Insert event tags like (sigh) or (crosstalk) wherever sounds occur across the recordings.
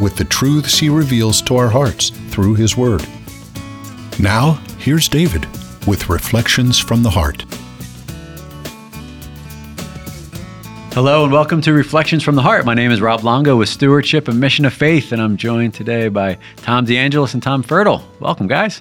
with the truths he reveals to our hearts through his word. Now, here's David with Reflections from the Heart. Hello and welcome to Reflections from the Heart. My name is Rob Longo with Stewardship and Mission of Faith, and I'm joined today by Tom DeAngelis and Tom Fertile. Welcome, guys.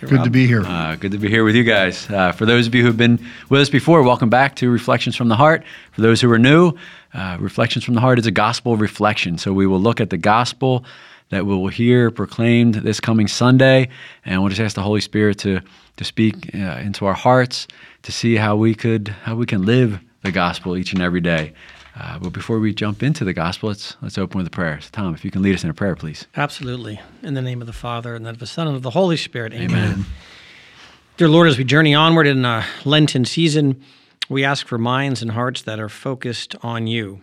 Good to be here. Uh, good to be here with you guys. Uh, for those of you who've been with us before, welcome back to Reflections from the Heart. For those who are new, uh, Reflections from the Heart is a gospel reflection. So we will look at the gospel that we will hear proclaimed this coming Sunday, and we'll just ask the Holy Spirit to to speak uh, into our hearts to see how we could how we can live the gospel each and every day. Uh, but before we jump into the gospel, let's let's open with a prayer. So Tom, if you can lead us in a prayer, please. Absolutely. In the name of the Father and of the Son and of the Holy Spirit. Amen. Amen. Dear Lord, as we journey onward in a Lenten season, we ask for minds and hearts that are focused on you.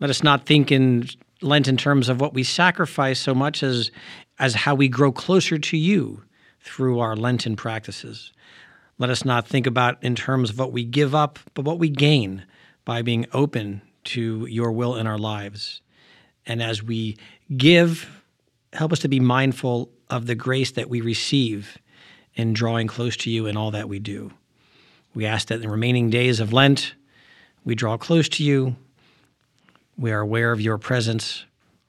Let us not think in Lent in terms of what we sacrifice so much as as how we grow closer to you through our Lenten practices. Let us not think about in terms of what we give up, but what we gain by being open to your will in our lives. And as we give, help us to be mindful of the grace that we receive in drawing close to you in all that we do. We ask that in the remaining days of Lent, we draw close to you. We are aware of your presence.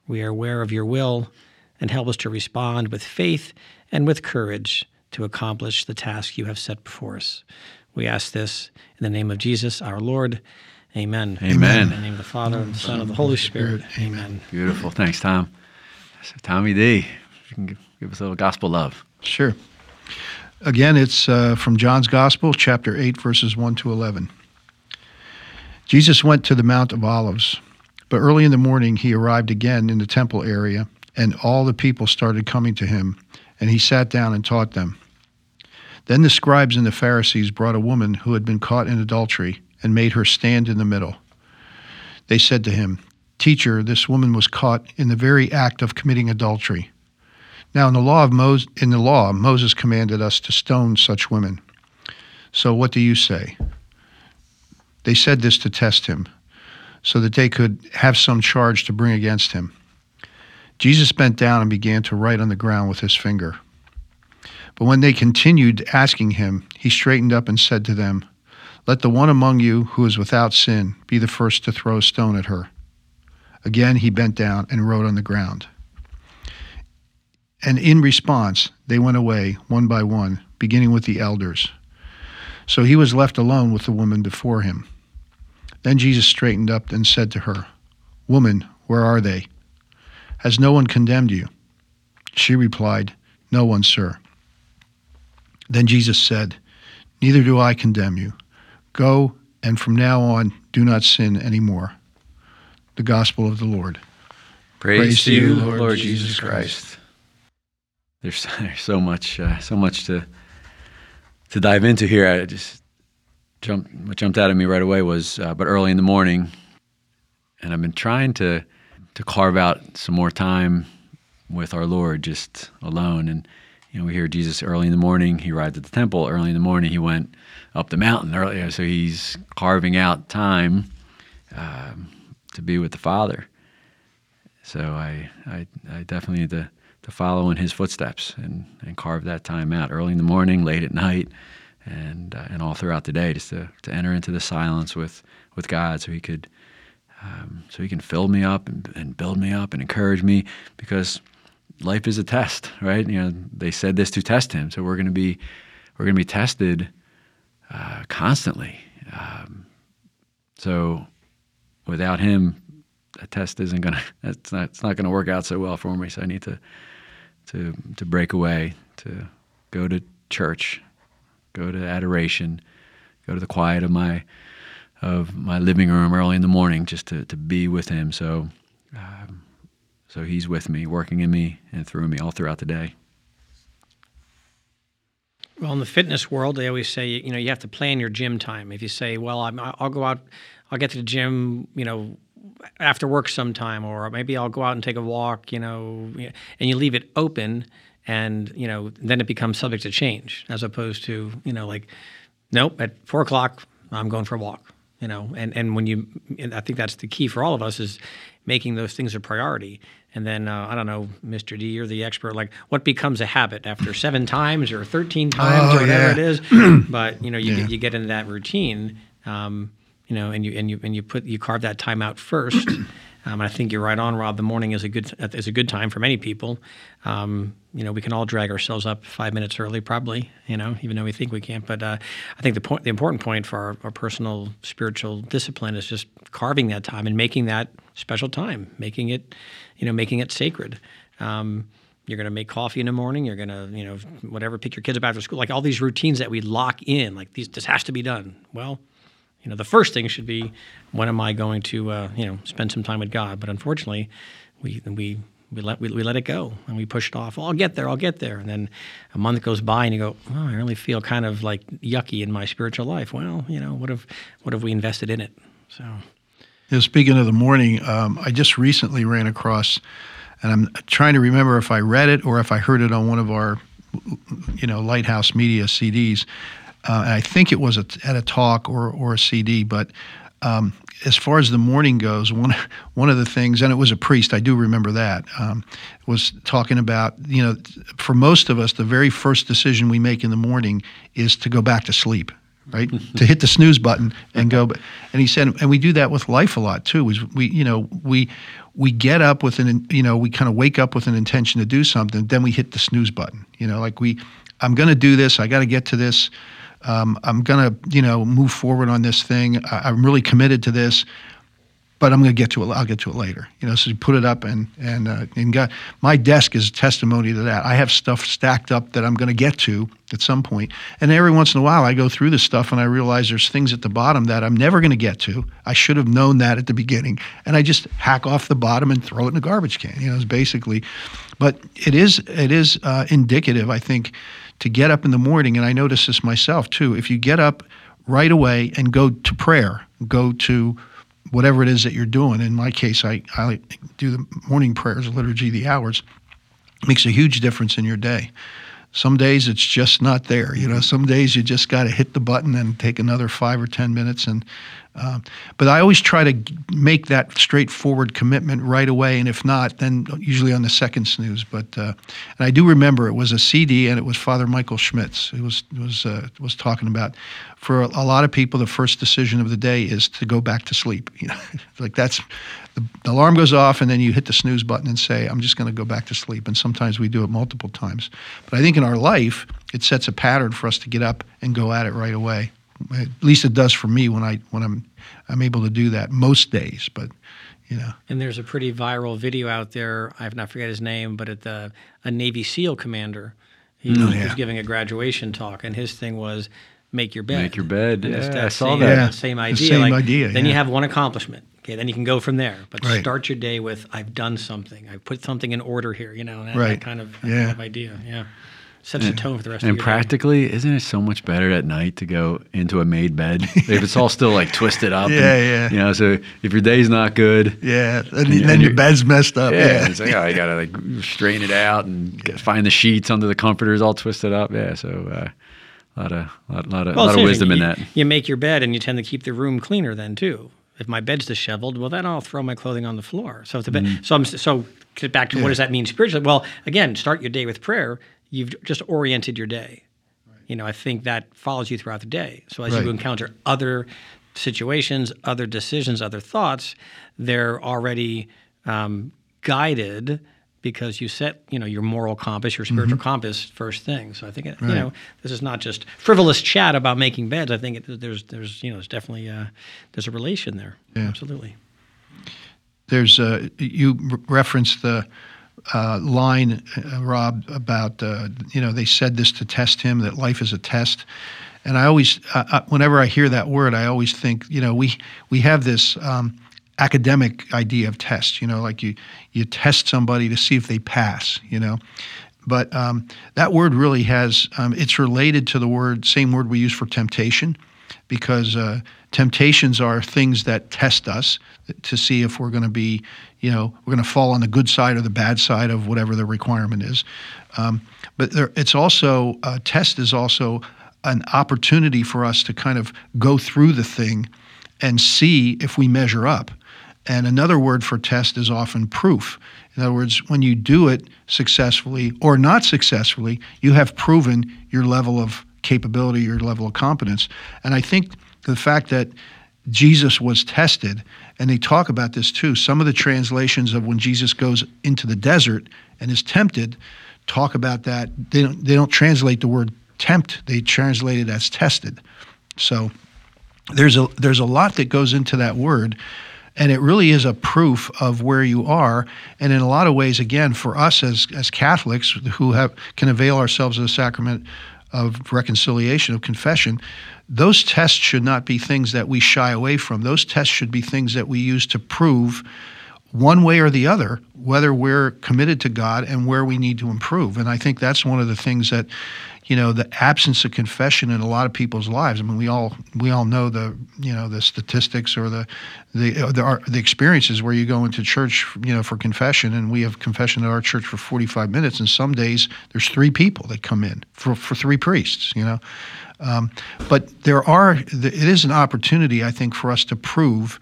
We are aware of your will, and help us to respond with faith and with courage to accomplish the task you have set before us. We ask this in the name of Jesus, our Lord. Amen. Amen. In the name of the Father, and the Son, and the Holy Spirit. Amen. Beautiful. Thanks, Tom. So, Tommy D, you can give, give us a little gospel love. Sure. Again, it's uh, from John's Gospel, chapter 8, verses 1 to 11. Jesus went to the Mount of Olives, but early in the morning he arrived again in the temple area, and all the people started coming to him, and he sat down and taught them. Then the scribes and the Pharisees brought a woman who had been caught in adultery and made her stand in the middle. They said to him, Teacher, this woman was caught in the very act of committing adultery. Now in the law of Moses, in the law, Moses commanded us to stone such women. So what do you say? They said this to test him, so that they could have some charge to bring against him. Jesus bent down and began to write on the ground with his finger. But when they continued asking him, he straightened up and said to them, let the one among you who is without sin be the first to throw a stone at her. Again he bent down and wrote on the ground. And in response, they went away one by one, beginning with the elders. So he was left alone with the woman before him. Then Jesus straightened up and said to her, Woman, where are they? Has no one condemned you? She replied, No one, sir. Then Jesus said, Neither do I condemn you. Go, and from now on, do not sin anymore. The Gospel of the Lord. Praise, Praise to you, Lord, Lord Jesus Christ. There's, (laughs) there's so much, uh, so much to to dive into here. I just jumped, what jumped out at me right away was, uh, but early in the morning, and I've been trying to to carve out some more time with our Lord, just alone. And you know, we hear Jesus early in the morning. He arrived at the temple early in the morning. He went up the mountain earlier, so he's carving out time um, to be with the Father. So I, I, I definitely need to, to follow in his footsteps and, and carve that time out early in the morning, late at night, and uh, and all throughout the day, just to, to enter into the silence with, with God, so he could um, so he can fill me up and, and build me up and encourage me because life is a test, right? You know, they said this to test him, so we're going to be we're going to be tested uh, constantly. Um, so without him, that test isn't going (laughs) to it's not it's not going to work out so well for me. So I need to to to break away, to go to church, go to adoration, go to the quiet of my of my living room early in the morning just to, to be with him. So um, So He's with me, working in me and through me all throughout the day. Well, in the fitness world, they always say you know you have to plan your gym time. If you say, "Well, I'm, I'll go out, I'll get to the gym," you know, after work sometime, or maybe I'll go out and take a walk, you know, and you leave it open, and you know, then it becomes subject to change, as opposed to you know, like, nope, at four o'clock, I'm going for a walk, you know, and and when you, and I think that's the key for all of us is making those things a priority. And then uh, I don't know, Mr. D, you're the expert. Like, what becomes a habit after (laughs) seven times or thirteen times Oh, or whatever yeah. it is? (clears throat) but you know, you Yeah. get, you get into that routine, um, you know, and you and you and you put you carve that time out first. Um, and I think you're right on, Rob. The morning is a good is a good time for many people. Um, you know, we can all drag ourselves up five minutes early, probably. You know, even though we think we can't. But uh, I think the point, the important point for our, our personal spiritual discipline is just carving that time and making that special time, making it, you know, making it sacred. Um, you're going to make coffee in the morning. You're going to, you know, whatever, pick your kids up after school. Like all these routines that we lock in. Like these, this has to be done. Well, you know, the first thing should be, when am I going to, uh, you know, spend some time with God? But unfortunately, we we we let we, we let it go and we push it off. Well, I'll get there. I'll get there. And then a month goes by and you go, oh, I really feel kind of like yucky in my spiritual life. Well, you know, what have what have we invested in it? So. Speaking of the morning, um, I just recently ran across, and I'm trying to remember if I read it or if I heard it on one of our, you know, Lighthouse Media CDs. Uh, and I think it was a, at a talk or, or a CD. But um, as far as the morning goes, one (laughs) one of the things, and it was a priest, I do remember that, um, was talking about, you know, for most of us, the very first decision we make in the morning is to go back to sleep right? (laughs) to hit the snooze button and go. But and he said, and we do that with life a lot too. Is we, you know, we we get up with an, you know, we kind of wake up with an intention to do something, then we hit the snooze button. You know, like we, I'm going to do this. I got to get to this. Um, I'm to, you know, move forward on this thing. I, I'm really committed to this but I'm to get to it. I'll get to it later. You know, so you put it up, and and uh, and God, my desk is testimony to that. I have stuff stacked up that I'm to get to at some point. and every once in a while I go through this stuff and I realize there's things at the bottom that I'm never to get to. I should have known that at the beginning, and I just hack off the bottom and throw it in a garbage can. You know, it's basically, but it is it is uh, indicative, I think, to get up in the morning, and I notice this myself too. If you get up right away and go to prayer, go to whatever it is that you're doing. In my case, I, I do the morning prayers, liturgy, the hours. Makes a huge difference in your day. Some days it's just not there. You know, some days you just got to hit the button and take another five or ten minutes. And uh, but I always try to make that straightforward commitment right away. And if not, then usually on the second snooze. But uh, and I do remember it was a CD, and it was Father Michael Schmitz who was was uh, was talking about. For a, a lot of people, the first decision of the day is to go back to sleep. (laughs) You know, like that's the, the alarm goes off, and then you hit the snooze button and say, "I'm just going to go back to sleep." And sometimes we do it multiple times. But I think in our life, it sets a pattern for us to get up and go at it right away. At least it does for me when I when I'm I'm able to do that most days. But you know, And there's a pretty viral video out there. I have not forget his name, but at the a Navy SEAL commander, he Oh, was giving a graduation talk, and his thing was make your bed. Make your bed. And Yeah, that I saw same, that. Yeah, Same the idea. same like, idea, Then you have one accomplishment. Okay, then you can go from there. But Right. start your day with I've done something. I've put something in order here. You know, that, Right. that kind of that Yeah. kind of idea. Yeah, sets the tone for the rest of And your day. And practically, isn't it so much better at night to go into a made bed (laughs) if it's all still like twisted up? and, Yeah, yeah. You know, so if your day's not good, yeah, and, And- then your bed's messed up. yeah, Yeah, it's like oh, you gotta like straighten it out and get, find the sheets under the comforters all twisted up. Yeah, so uh, a lot of lot, lot of Well, lot of interesting. wisdom in that. You make your bed and you tend to keep the room cleaner then too. If my bed's disheveled, well, then I'll throw my clothing on the floor. So if the bed, Mm-hmm. so I'm so to back to what does that mean spiritually? Well, again, start your day with prayer. You've just oriented your day. You know, I think that follows you throughout the day. So as Right. you encounter other situations, other decisions, other thoughts, they're already um, guided because you set you know your moral compass, your spiritual compass first thing. So I think it, you Mm-hmm. Know this is not just frivolous chat about making beds. I think it, there's there's you know there's definitely uh, there's a relation there. Yeah. Absolutely. there's uh, you re- referenced the uh, line, uh, Rob, about uh, you know they said this to test him that life is a test, and I always, whenever I hear that word, I always think you know we we have this um, academic idea of test. You know, like you you test somebody to see if they pass. You know, but um, that word really has um, it's related to the word same word we use for temptation, because uh, temptations are things that test us to see if we're going to be, you know, we're going to fall on the good side or the bad side of whatever the requirement is. Um, but there, it's also a test is also an opportunity for us to kind of go through the thing and see if we measure up. And another word for test is often proof. In other words, when you do it successfully or not successfully, you have proven your level of capability, your level of competence. And I think the fact that Jesus was tested, and they talk about this too. Some of the translations of when Jesus goes into the desert and is tempted talk about that. They don't, they don't translate the word tempt, they translate it as tested. So there's a, there's a lot that goes into that word. And it really is a proof of where you are. And in a lot of ways, again, for us as, as Catholics who have can avail ourselves of the sacrament of reconciliation, of confession, those tests should not be things that we shy away from. Those tests should be things that we use to prove one way or the other whether we're committed to God and where we need to improve. And I think that's one of the things that you know the absence of confession in a lot of people's lives. I mean, we all we all know the you know the statistics or the the uh, the, the experiences where you go into church you know for confession, and we have confession at our church for forty five minutes, and some days there's three people that come in for for three priests. You know. Um, but there are, it is an opportunity, I think, for us to prove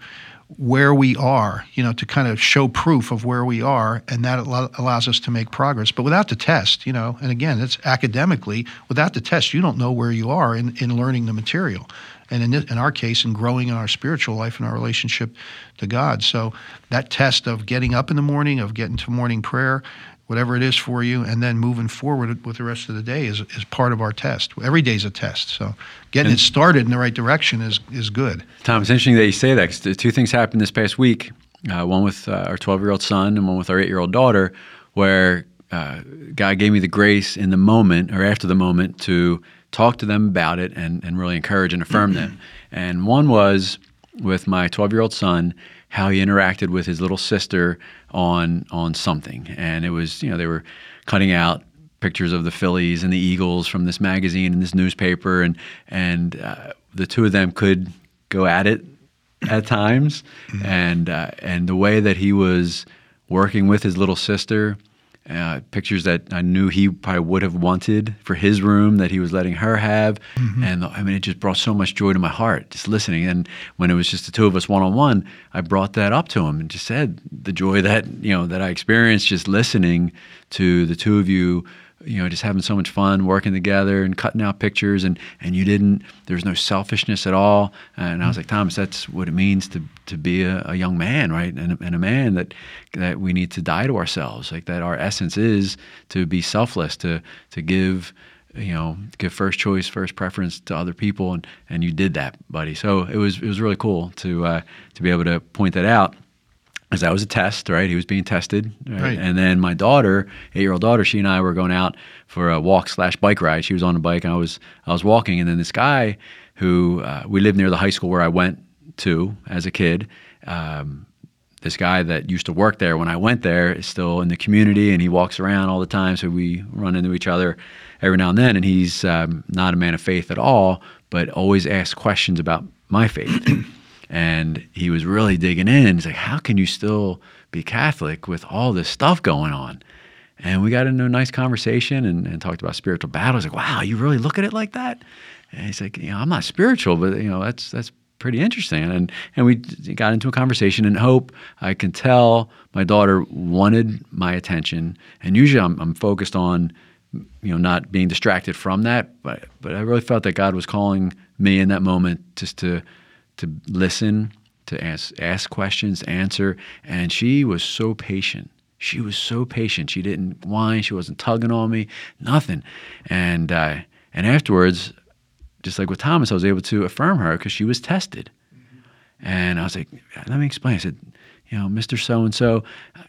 where we are, you know, to kind of show proof of where we are, and that allows us to make progress. But without the test, you know, and again, it's academically, without the test, you don't know where you are in, in learning the material. And in, in our case, in growing in our spiritual life and our relationship to God. So that test of getting up in the morning, of getting to morning prayer, whatever it is for you, and then moving forward with the rest of the day is, is part of our test. Every day is a test. So getting and, it started in the right direction is, is good. Tom, it's interesting that you say that because two things happened this past week uh, one with uh, our 12 year old son and one with our eight year old daughter, where uh, God gave me the grace in the moment or after the moment to talk to them about it and, and really encourage and affirm them. (clears throat) And one was with my 12 year old son how he interacted with his little sister on on something, and it was you know they were cutting out pictures of the Phillies and the Eagles from this magazine and this newspaper, and and uh, the two of them could go at it at times, mm-hmm. and uh, and the way that he was working with his little sister uh, pictures that I knew he probably would have wanted for his room that he was letting her have. Mm-hmm. And I mean, it just brought so much joy to my heart just listening. And when it was just the two of us one on one, I brought that up to him and just said the joy that, you know, that I experienced just listening to the two of you you know, just having so much fun working together and cutting out pictures, and and you didn't. There was no selfishness at all. And I was like, Thomas, that's what it means to to be a, a young man, right? And, and a man that that we need to die to ourselves. Like that, our essence is to be selfless, to to give you know give first choice first preference to other people and and you did that buddy so it was it was really cool to uh, to be able to point that out because that was a test, right? He was being tested, right? right. And then my daughter, eight-year-old daughter, she and I were going out for a walk slash bike ride. She was on a bike, and I was I was walking. And then this guy, who uh, we lived near the high school where I went to as a kid. Um, this guy that used to work there when I went there is still in the community, and he walks around all the time. So we run into each other every now and then. And he's um, not a man of faith at all, but always asks questions about my faith. And he was really digging in. He's like, "How can you still be Catholic with all this stuff going on?" And we got into a nice conversation and, and talked about spiritual battles. Like, wow, you really look at it like that? And he's like, you know, I'm not spiritual, but you know, that's that's pretty interesting. And and we got into a conversation. And hope I can tell my daughter wanted my attention. And usually I'm, I'm focused on you know not being distracted from that. But but I really felt that God was calling me in that moment just to to listen, to ask ask questions, answer, and she was so patient. She was so patient. She didn't whine. She wasn't tugging on me. Nothing. And uh, and afterwards, just like with Thomas, I was able to affirm her because she was tested. And I was like, let me explain. I said, you know, Mr. So and So,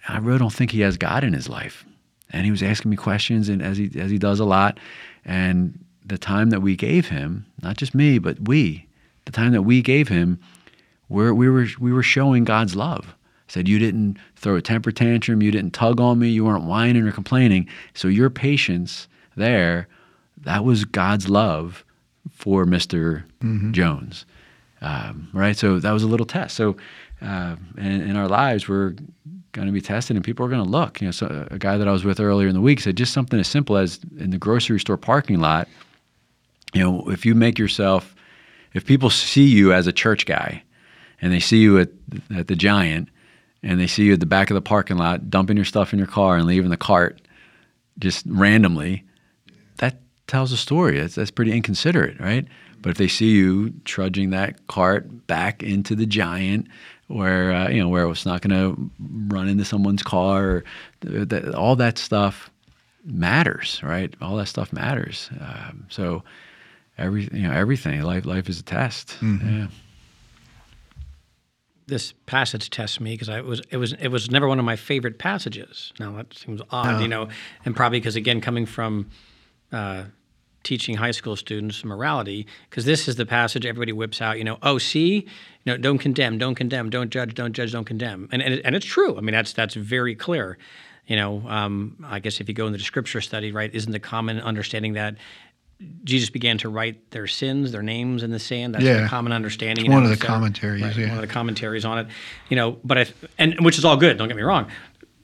I really don't think he has God in his life. And he was asking me questions, and as he as he does a lot, and the time that we gave him, not just me, but we, the time that we gave him, we're, we were we were showing God's love. Said you didn't throw a temper tantrum, you didn't tug on me, you weren't whining or complaining. So your patience there, that was God's love for mister mm-hmm. Jones, um, right? So that was a little test. So uh, in, in, our lives, we're going to be tested, and people are going to look. You know, so a guy that I was with earlier in the week said just something as simple as in the grocery store parking lot. You know, if you make yourself, if people see you as a church guy, and they see you at at the Giant, and they see you at the back of the parking lot dumping your stuff in your car and leaving the cart just randomly, that tells a story. That's, that's pretty inconsiderate, right? But if they see you trudging that cart back into the Giant where uh, you know where it's not going to run into someone's car. Or th- all that stuff matters, right? All that stuff matters. Um, so every you know everything life life is a test. Mm-hmm. Yeah. This passage tests me because I was it was it was never one of my favorite passages. Now that seems odd, you know, and probably because again coming from. Uh, teaching high school students morality because this is the passage everybody whips out. You know, oh, see, you know, don't condemn, don't condemn, don't judge, don't judge, don't condemn, and and, and it's true. I mean, that's that's very clear. You know, um, I guess if you go into the scripture study, right, isn't the common understanding that Jesus began to write their sins, their names in the sand. That's yeah. the common understanding. It's one of the commentaries, right, yeah. One of the commentaries on it. You know, but I and which is all good. Don't get me wrong,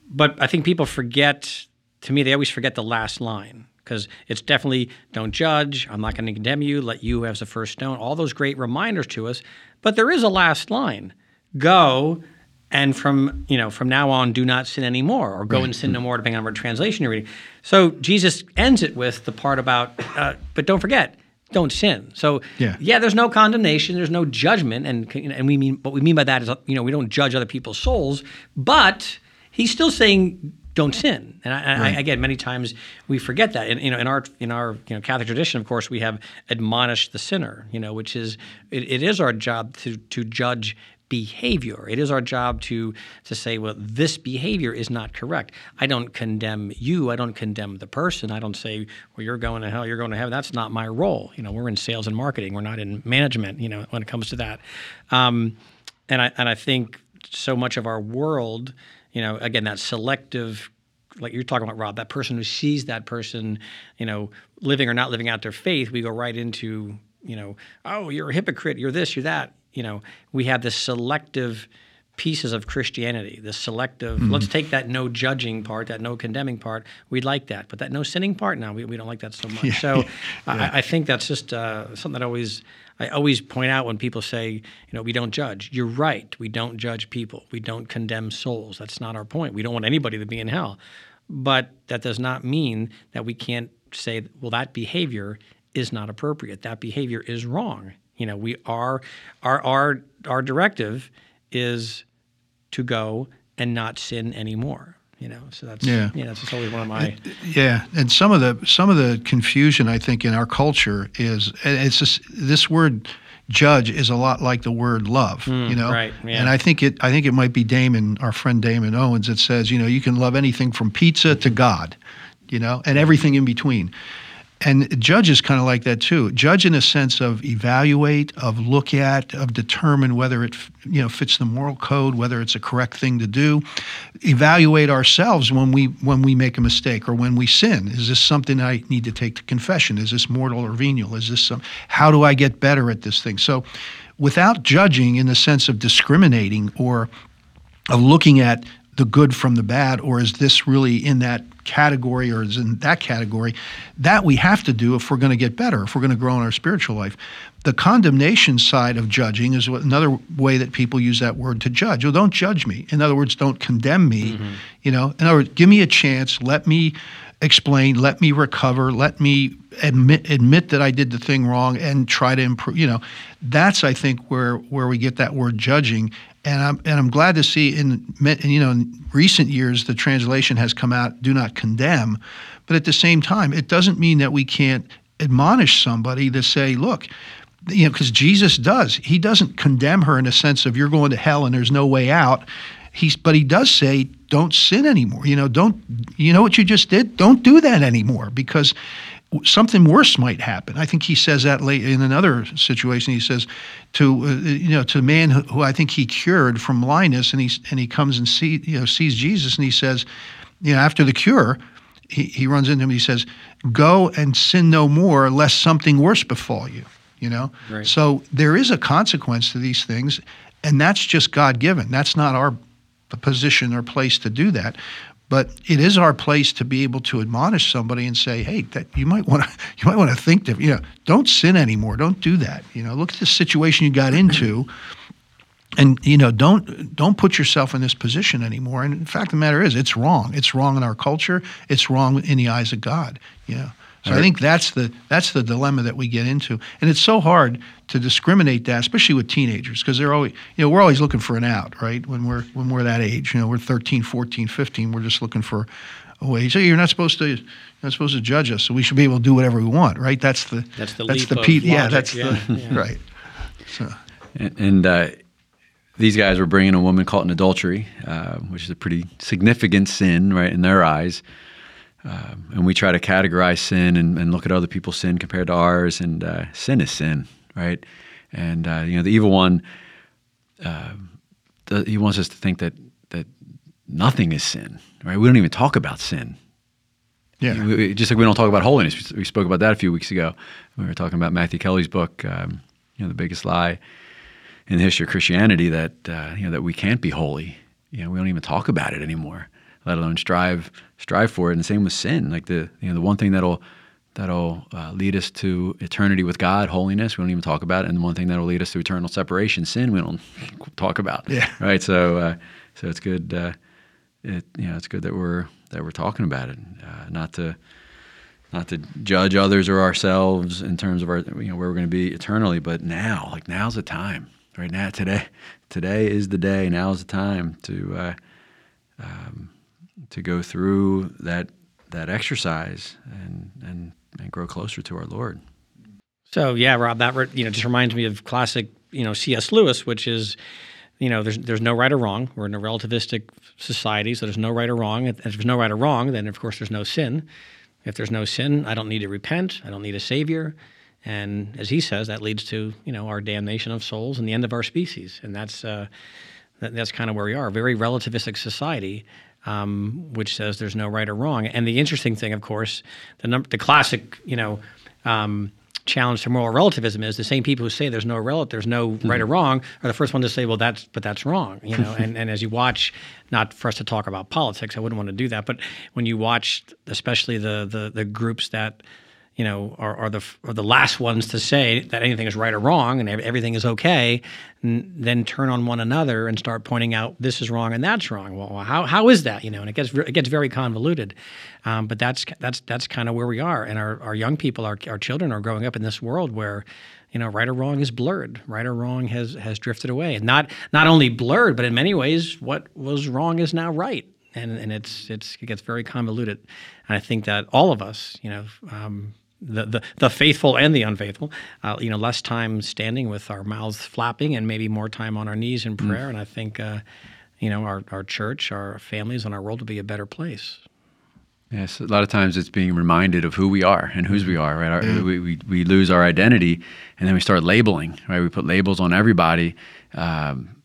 but I think people forget. To me, they always forget the last line because it's definitely don't judge. I'm not going to condemn you. Let you have the first stone. All those great reminders to us. But there is a last line: go and from you know from now on do not sin anymore or go right. and sin no more depending on what translation you're reading so jesus ends it with the part about uh, but don't forget don't sin so yeah. yeah there's no condemnation there's no judgment and and we mean what we mean by that is you know we don't judge other people's souls but he's still saying don't sin. And I, right. I, again, many times we forget that. And you know, in our in our you know Catholic tradition, of course, we have admonished the sinner. You know, which is it, it is our job to to judge behavior. It is our job to to say, well, this behavior is not correct. I don't condemn you. I don't condemn the person. I don't say, well, you're going to hell. You're going to heaven. That's not my role. You know, we're in sales and marketing. We're not in management. You know, when it comes to that. Um, and I and I think so much of our world you know, again, that selective, like you're talking about, Rob, that person who sees that person, you know, living or not living out their faith, we go right into, you know, oh, you're a hypocrite, you're this, you're that. You know, we have this selective pieces of Christianity, the selective, mm-hmm. let's take that no judging part, that no condemning part. We'd like that. But that no sinning part, now we, we don't like that so much. Yeah. So (laughs) yeah. I, I, think that's just uh, something that always I always point out when people say, you know, we don't judge. You're right. We don't judge people. We don't condemn souls. That's not our point. We don't want anybody to be in hell. But that does not mean that we can't say, well, that behavior is not appropriate. That behavior is wrong. You know, we are our our our directive is to go and not sin anymore you know so that's yeah. you know that's always one of my yeah and some of the some of the confusion i think in our culture is it's just this word judge is a lot like the word love mm, you know? right yeah. and i think it i think it might be damon our friend damon owens that says you know you can love anything from pizza to god you know and everything in between and judge is kind of like that too. Judge in a sense of evaluate, of look at, of determine whether it you know fits the moral code, whether it's a correct thing to do. Evaluate ourselves when we when we make a mistake or when we sin. Is this something I need to take to confession? Is this mortal or venial? Is this some? How do I get better at this thing? So, without judging in the sense of discriminating or of looking at the good from the bad, or is this really in that category or is in that category? That we have to do if we're going to get better, if we're going to grow in our spiritual life. The condemnation side of judging is another way that people use that word to judge. Well, don't judge me. In other words, don't condemn me. Mm-hmm. You know, in other words, give me a chance. Let me explain. Let me recover. Let me admit admit that I did the thing wrong and try to improve. You know, that's I think where where we get that word judging and I'm and I'm glad to see in you know in recent years the translation has come out do not condemn, but at the same time it doesn't mean that we can't admonish somebody to say look you know because Jesus does. He doesn't condemn her in a sense of you're going to hell and there's no way out. He's but he does say don't sin anymore. You know don't you know what you just did? Don't do that anymore. Because something worse might happen. I think he says that late in another situation. He says to uh, you know to the man who, who, I think he cured from blindness, and he and he comes and see you know sees Jesus, and he says, you know, after the cure, he, he runs into him. He says, "Go and sin no more, lest something worse befall you." You know, right. so there is a consequence to these things, and that's just God given. That's not our position or place to do that. But it is our place to be able to admonish somebody and say, "Hey, that you might want to (laughs) you might want to think different. You know, don't sin anymore. Don't do that. You know, look at the situation you got into." and you know don't don't put yourself in this position anymore and in fact the matter is it's wrong it's wrong in our culture it's wrong in the eyes of god yeah so I think that's the that's the dilemma that we get into, and it's so hard to discriminate that, especially with teenagers, because they're always you know we're always looking for an out, right? When we're when we're that age, you know, we're 13, 14, 15, we're just looking for a way. So you're not supposed to you're not supposed to judge us, so we should be able to do whatever we want, right? That's the that's the that's the P, yeah, that's yeah, the yeah. (laughs) right. So and. and uh, these guys were bringing a woman caught in adultery, uh, which is a pretty significant sin, right, in their eyes. Um, and we try to categorize sin and, and, look at other people's sin compared to ours. And uh, sin is sin, right? And uh, you know, the evil one, uh, the, he wants us to think that that nothing is sin, right? We don't even talk about sin. Yeah. We, just like we don't talk about holiness. We spoke about that a few weeks ago. We were talking about Matthew Kelly's book, um, you know, the biggest lie in the history of Christianity that uh, you know that we can't be holy. You know, we don't even talk about it anymore let alone strive strive for it. And the same with sin. Like the you know the one thing that'll that'll uh, lead us to eternity with God, holiness. We don't even talk about it. And the one thing that'll lead us to eternal separation, sin. We don't (laughs) talk about. Yeah. Right. So uh, so it's good. Uh, it you know it's good that we're that we're talking about it. Uh, not to not to judge others or ourselves in terms of our you know where we're going to be eternally, but now like now's the time. Right now, today, today is the day. Now is the time to uh, um, to go through that that exercise and and and grow closer to our Lord. So yeah, Rob, that you know just reminds me of classic you know C.S. Lewis, which is you know there's there's no right or wrong. We're in a relativistic society, so there's no right or wrong. If there's no right or wrong, then of course there's no sin. If there's no sin, I don't need to repent. I don't need a savior. And as he says, that leads to you know our damnation of souls and the end of our species. And that's uh, that, that's kind of where we are. A very relativistic society um, which says there's no right or wrong. And the interesting thing, of course, the num- the classic, you know. Um, challenge to moral relativism is the same people who say there's no rel- there's no mm-hmm. right or wrong are the first one to say well that's but that's wrong you know (laughs) and, and as you watch not for us to talk about politics I wouldn't want to do that but when you watch especially the the, the groups that you know, are, are the are the last ones to say that anything is right or wrong and everything is okay, then turn on one another and start pointing out this is wrong and that's wrong. Well, how, how is that? You know, and it gets it gets very convoluted. Um, but that's that's that's kind of where we are, and our, our young people, our our children, are growing up in this world where you know, right or wrong is blurred. Right or wrong has has drifted away, and not not only blurred, but in many ways, what was wrong is now right, and and it's it's it gets very convoluted. And I think that all of us, you know, um, the, the, the faithful and the unfaithful, uh, you know, less time standing with our mouths flapping and maybe more time on our knees in prayer. Mm. And I think, uh, you know, our, our church, our families, and our world will be a better place. Yes, a lot of times it's being reminded of who we are and whose we are, right? Our, mm. we, we, we lose our identity and then we start labeling, right? We put labels on everybody. Um,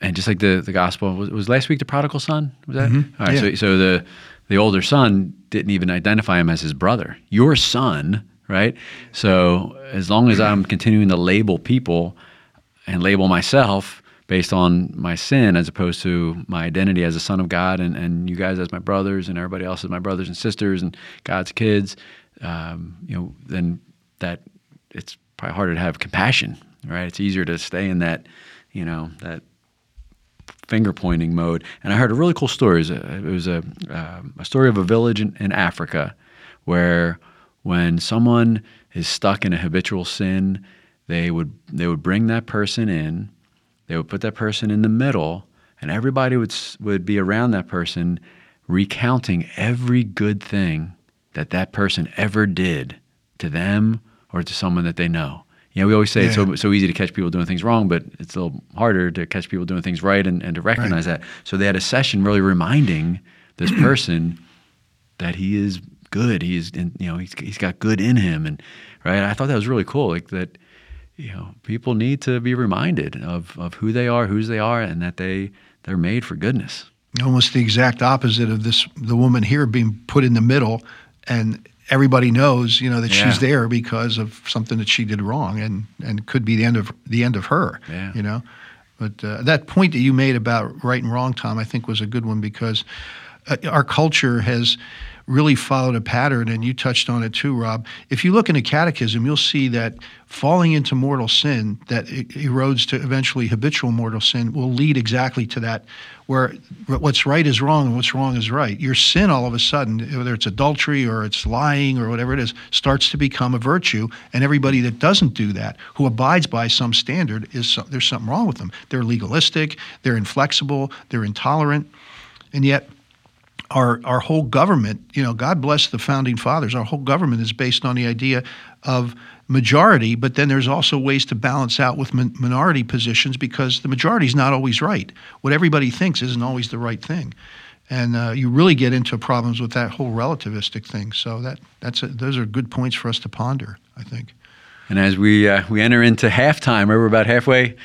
and just like the, the gospel, was, was last week the prodigal son? Was that? Mm-hmm. All right, yeah. so, so the, the older son didn't even identify him as his brother. Your son, right? So as long as I'm continuing to label people and label myself based on my sin as opposed to my identity as a son of God and, and you guys as my brothers and everybody else as my brothers and sisters and God's kids, um, you know, then that it's probably harder to have compassion, right? It's easier to stay in that, you know, that finger pointing mode. And I heard a really cool story. It was a, uh, a story of a village in, in, Africa where when someone is stuck in a habitual sin, they would they would bring that person in, they would put that person in the middle, and everybody would would be around that person, recounting every good thing that that person ever did to them or to someone that they know. You know, we always say yeah. it's so, so easy to catch people doing things wrong, but it's a little harder to catch people doing things right and, and to recognize right. that. So they had a session really reminding this (clears throat) person that he is good. He's in, you know he's he's got good in him, and right. I thought that was really cool. Like that, you know, people need to be reminded of of who they are, whose they are, and that they they're made for goodness. Almost the exact opposite of this the woman here being put in the middle, and everybody knows you know that Yeah. she's there because of something that she did wrong, and and could be the end of the end of her. Yeah. You know, but uh, that point that you made about right and wrong, Tom, I think was a good one because uh, our culture has really followed a pattern, and you touched on it too, Rob. If you look in the Catechism, you'll see that falling into mortal sin that erodes to eventually habitual mortal sin will lead exactly to that, where what's right is wrong and what's wrong is right. Your sin, all of a sudden, whether it's adultery or it's lying or whatever it is, starts to become a virtue, and everybody that doesn't do that, who abides by some standard, is there's something wrong with them. They're legalistic, they're inflexible, they're intolerant, and yet our our whole government, you know, God bless the founding fathers. Our whole government is based on the idea of majority, but then there's also ways to balance out with min- minority positions because the majority is not always right. What everybody thinks isn't always the right thing, and uh, you really get into problems with that whole relativistic thing. So that that's a, those are good points for us to ponder. I think. And as we uh, we enter into halftime, we're about halfway,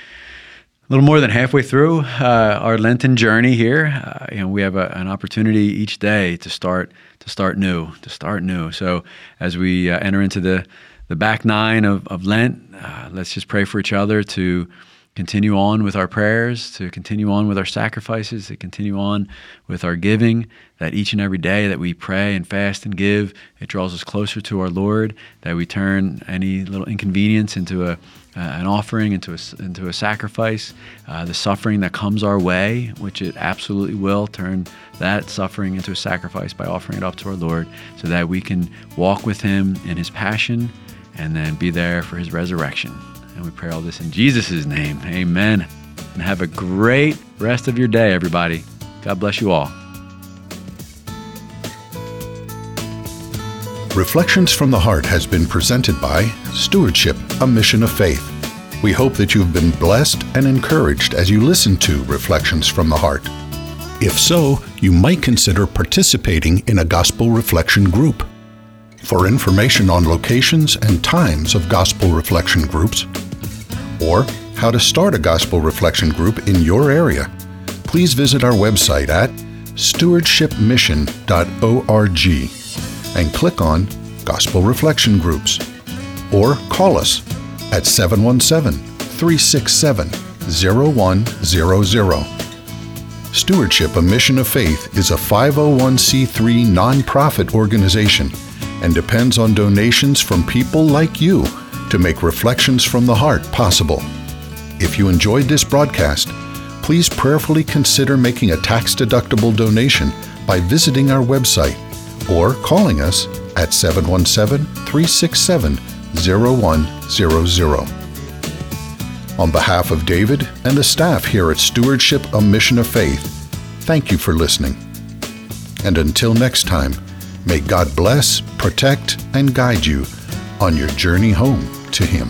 little more than halfway through uh, our Lenten journey here. Uh, you know, we have a, an opportunity each day to start to start new, to start new. So as we uh, enter into the the back nine of, of Lent, uh, let's just pray for each other to continue on with our prayers, to continue on with our sacrifices, to continue on with our giving, that each and every day that we pray and fast and give, it draws us closer to our Lord, that we turn any little inconvenience into a, uh, an offering, into a, into a sacrifice, uh, the suffering that comes our way, which it absolutely will, turn that suffering into a sacrifice by offering it up to our Lord, so that we can walk with Him in His passion and then be there for His resurrection. And we pray all this in Jesus' name. Amen. And have a great rest of your day, everybody. God bless you all. Reflections from the Heart has been presented by Stewardship, a Mission of Faith. We hope that you've been blessed and encouraged as you listen to Reflections from the Heart. If so, you might consider participating in a gospel reflection group. For information on locations and times of gospel reflection groups, or how to start a gospel reflection group in your area, please visit our website at stewardshipmission.org and click on Gospel Reflection Groups or call us at 717 367 0100. Stewardship, a Mission of Faith, is a 501c3 nonprofit organization and depends on donations from people like you to make Reflections from the Heart possible. If you enjoyed this broadcast, please prayerfully consider making a tax deductible donation by visiting our website or calling us at 717 367 0100. On behalf of David and the staff here at Stewardship, a Mission of Faith, thank you for listening. And until next time, may God bless, protect, and guide you on your journey home to Him.